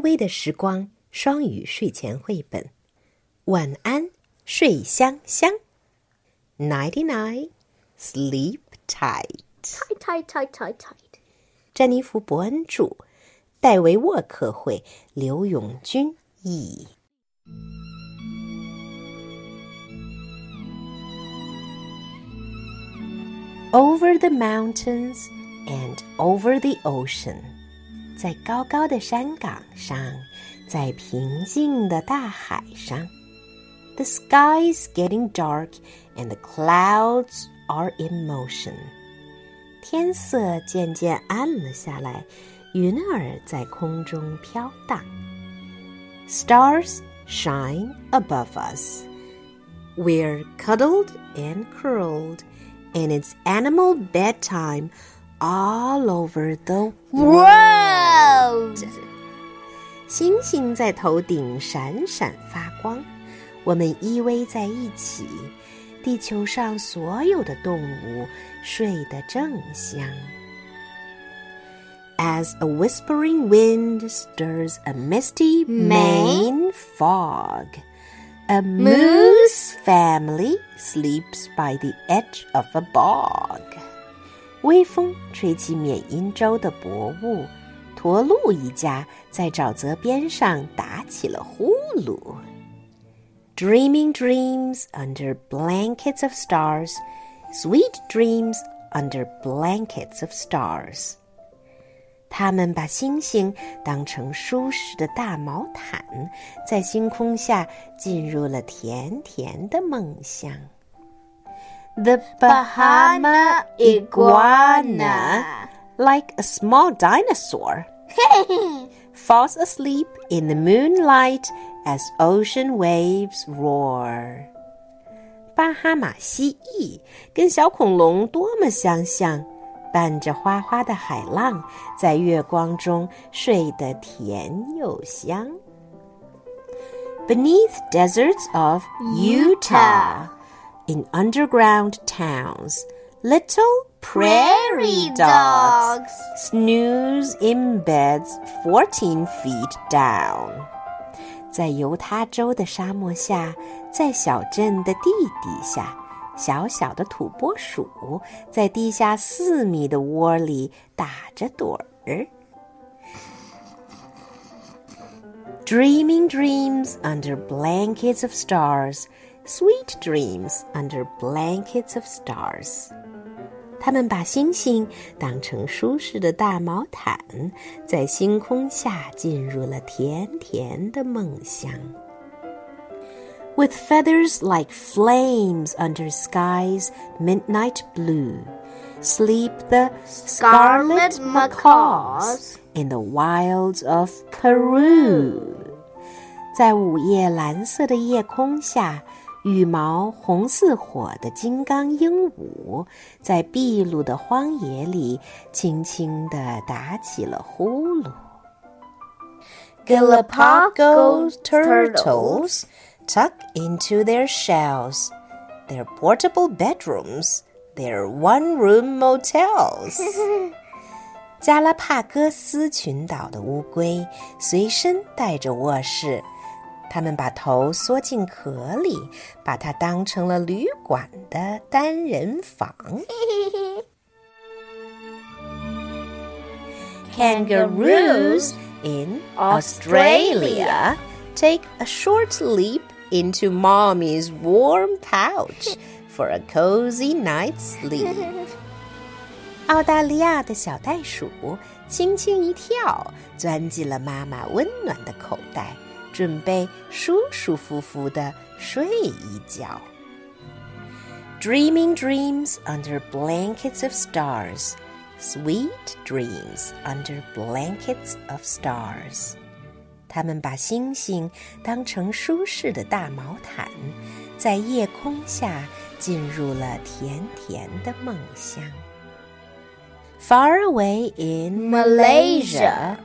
微的时光双语睡前绘本。晚安，睡香香。Nighty night, sleep tight. Tight, tight, tight, tight, tight. 詹妮弗·伯恩着，戴维·沃克绘，刘永军译。Over the mountains and over the ocean， 在高高的山岗上，在平静的大海上。The sky is getting dark and the clouds are in motion。天色渐渐暗了下来，云儿在空中飘荡。Stars shine above us. We're cuddled and curled and it's animal bedtime all over the world, world。星星在头顶闪闪发光，我们依偎在一起。地球上所有的动物睡得正香。As a whispering wind stirs a misty Maine fog, a moose family sleeps by the edge of a bog. 微风吹起缅因州的薄雾，驼鹿一家在沼泽边上打起了呼噜。Dreaming dreams under blankets of stars, sweet dreams under blankets of stars. 他们把星星当成舒适的大毛毯，在星空下进入了甜甜的梦乡。The Bahama iguana, like a small dinosaur, falls asleep in the moonlight as ocean waves roar. 巴哈马蜥蜴跟小恐龙多么相像！伴着哗哗的海浪，在月光中睡得甜又香。Beneath deserts of Utah, in underground towns, little prairie dogs snooze in beds fourteen feet down. 在犹他州的沙漠下，在小镇的地底下。小小的土拨鼠在地下四米的窝里打着盹儿。Dreaming dreams under blankets of stars, sweet dreams under blankets of stars。他们把星星当成舒适的大毛毯，在星空下进入了甜甜的梦乡。with feathers like flames under skies midnight blue. Sleep the scarlet macaws in the wilds of Peru. 在午夜蓝色的夜空下， 羽毛红似火的金刚鹦鹉在秘鲁的荒野里轻轻地打起了呼噜。Galapagos turtles tuck into their shells, their portable bedrooms, their one-room motels. 加拉帕戈斯群岛的乌龟随身带着卧室，它们把头缩进壳里，把它当成了旅馆的单人房。Kangaroos in Australia take a short leap into mommy's warm pouch for a cozy night's sleep. 澳大利亚的小袋鼠轻轻一跳，钻进了妈妈温暖的口袋， 准备舒舒服服的睡一觉。Dreaming dreams under blankets of stars, sweet dreams under blankets of stars. 他们把星星当成舒适的大毛毯，在夜空下进入了甜甜的梦乡。Far away in Malaysia,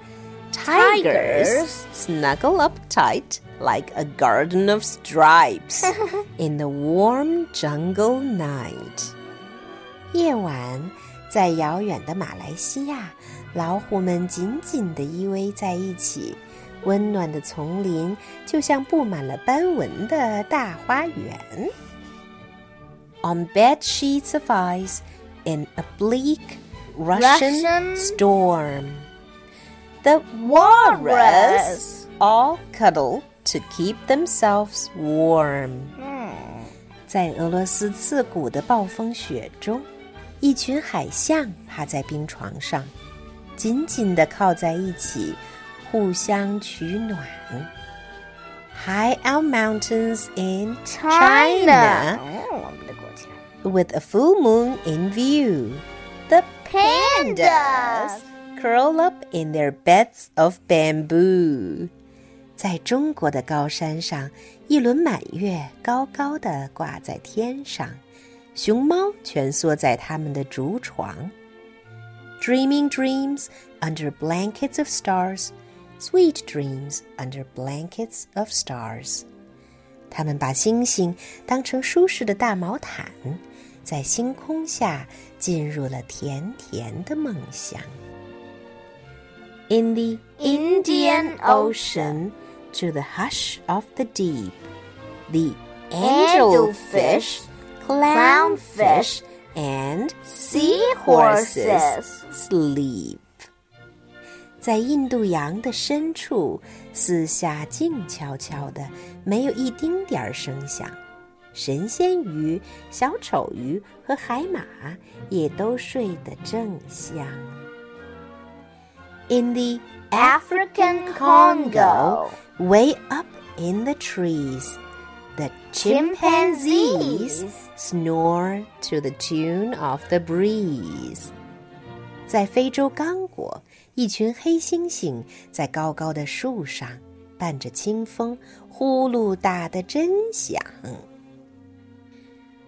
tigers snuggle up tight like a garden of stripes in the warm jungle night. 夜晚，在遥远的马来西亚， 老虎们紧紧地依偎在一起，温暖的丛林就像布满了斑纹的大花园。On bed sheets of ice in a bleak Russian, Russian storm, the walrus all cuddle to keep themselves warm. 在俄罗斯刺骨的暴风雪中，一群海象趴在冰床上，紧紧地靠在一起，互相取暖。High out mountains in China, with a full moon in view, the pandas Curl up in their beds of bamboo. 在中国的高山上，一轮满月高高的挂在天上，熊猫蜷缩在它们的竹床，dreaming dreams under blankets of stars, sweet dreams under blankets of stars。它们把星星当成舒适的大毛毯，在星空下进入了甜甜的梦乡。In the Indian Ocean to the hush of the deep, the angelfish, clownfish, and seahorses sleep. 在印度洋的深处，四下静悄悄的，没有一丁点儿声响。神仙鱼、小丑鱼和海马也都睡得正香。 In the African Congo, way up in the trees, the chimpanzees snore to the tune of the breeze. 在非洲刚果，一群黑猩猩在高高的树上，伴着清风，呼噜打得真响。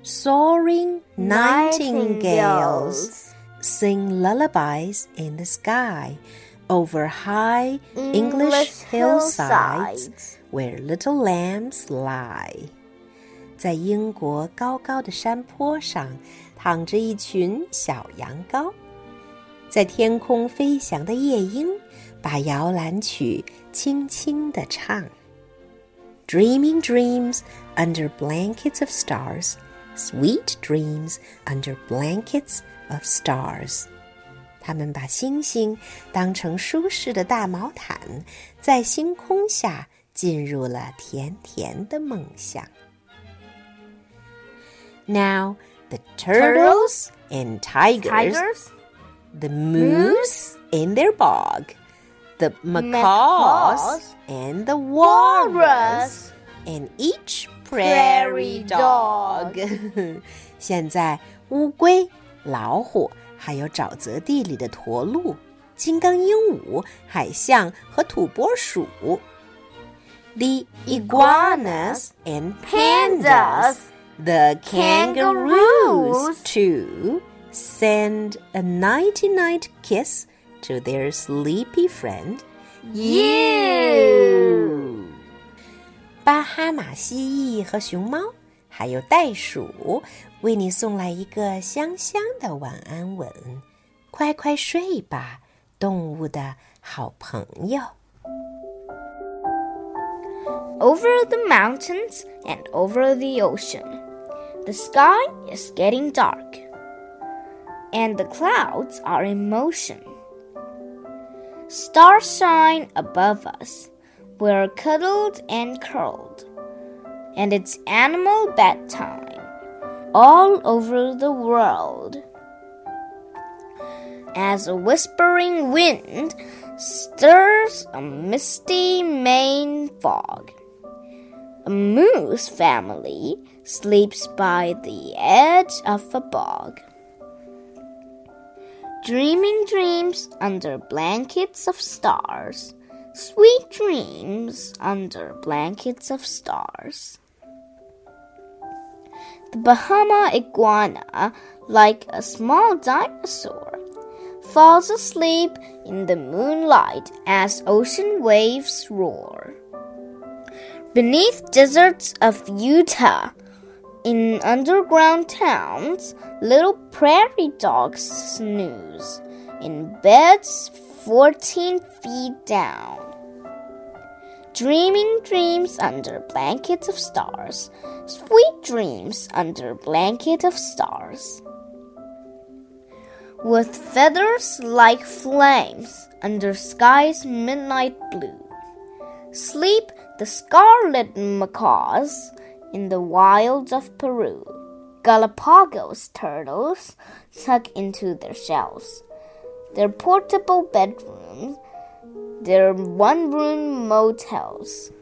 Soaring nightingales sing lullabies in the sky over high English hillsides where little lambs lie. 在英国高高的山坡上，躺着一群小羊羔。在天空飞翔的夜莺，把摇篮曲轻轻地唱。Dreaming dreams under blankets of stars, sweet dreams under blankets of stars. 他们把星星当成舒适的大毛毯，在星空下进入了甜甜的梦乡。Now the turtles and tigers, tigers, the moose in their bog, the macaws and the walrus, and each prairie dog. 现在乌龟、老虎。 还有沼泽地里的驼鹿、金刚鹦鹉、海象和土拨鼠。The iguanas and pandas, the kangaroos too, send a nighty night kiss to their sleepy friend you. 巴哈马蜥蜴和熊猫。 还有袋鼠为你送来一个香香的晚安吻，快快睡吧，动物的好朋友。Over the mountains and over the ocean, the sky is getting dark, and the clouds are in motion. Stars shine above us. We're cuddled and curled and it's animal bedtime all over the world. As a whispering wind stirs a misty Maine fog, a moose family sleeps by the edge of a bog. Dreaming dreams under blankets of stars, sweet dreams under blankets of stars. The Bahama iguana, like a small dinosaur, falls asleep in the moonlight as ocean waves roar. Beneath deserts of Utah, in underground towns, little prairie dogs snooze, in beds 14 feet down. Dreaming dreams under blankets of stars, sweet dreams under blanket of stars. With feathers like flames under sky's midnight blue, sleep the scarlet macaws in the wilds of Peru. Galapagos turtles tuck into their shells, their portable bedrooms, their one room motels.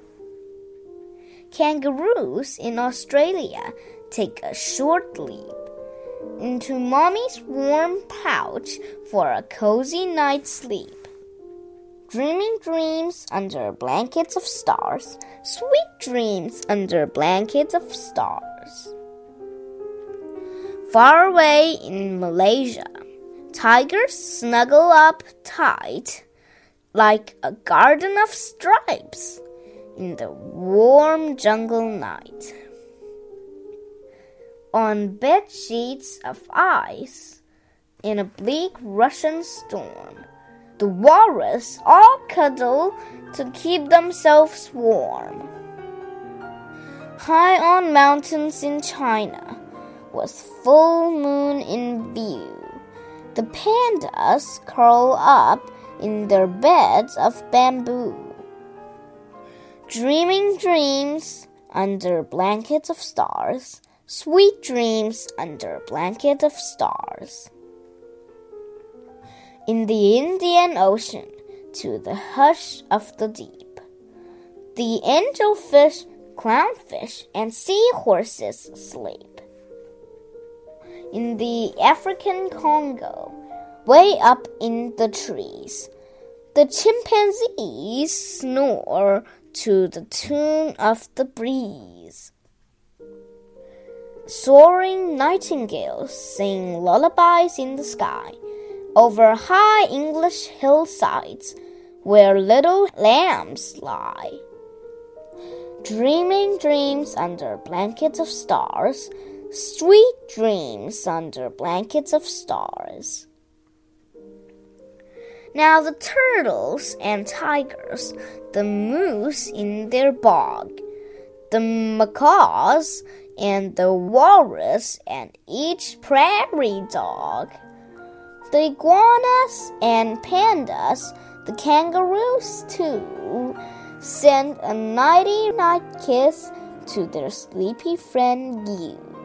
Kangaroos in Australia take a short leap into mommy's warm pouch for a cozy night's sleep. Dreaming dreams under blankets of stars, sweet dreams under blankets of stars. Far away in Malaysia, tigers snuggle up tight like a garden of stripes in the warm jungle night. On bed sheets of ice in a bleak Russian storm, the walrus all cuddle to keep themselves warm. High on mountains in China, with full moon in view, the pandas curl up in their beds of bamboo, dreaming dreams under blankets of stars, sweet dreams under blanket of stars. In the Indian Ocean, to the hush of the deep, the angelfish, clownfish, and seahorses sleep. In the African Congo, way up in the trees, the chimpanzees snore to the tune of the breeze. Soaring nightingales sing lullabies in the sky over high English hillsides where little lambs lie. Dreaming dreams under blankets of stars, sweet dreams under blankets of stars. Now the turtles and tigers, the moose in their bog, the macaws and the walrus and each prairie dog the iguanas and pandas, the kangaroos too, send a nighty night kiss to their sleepy friend you.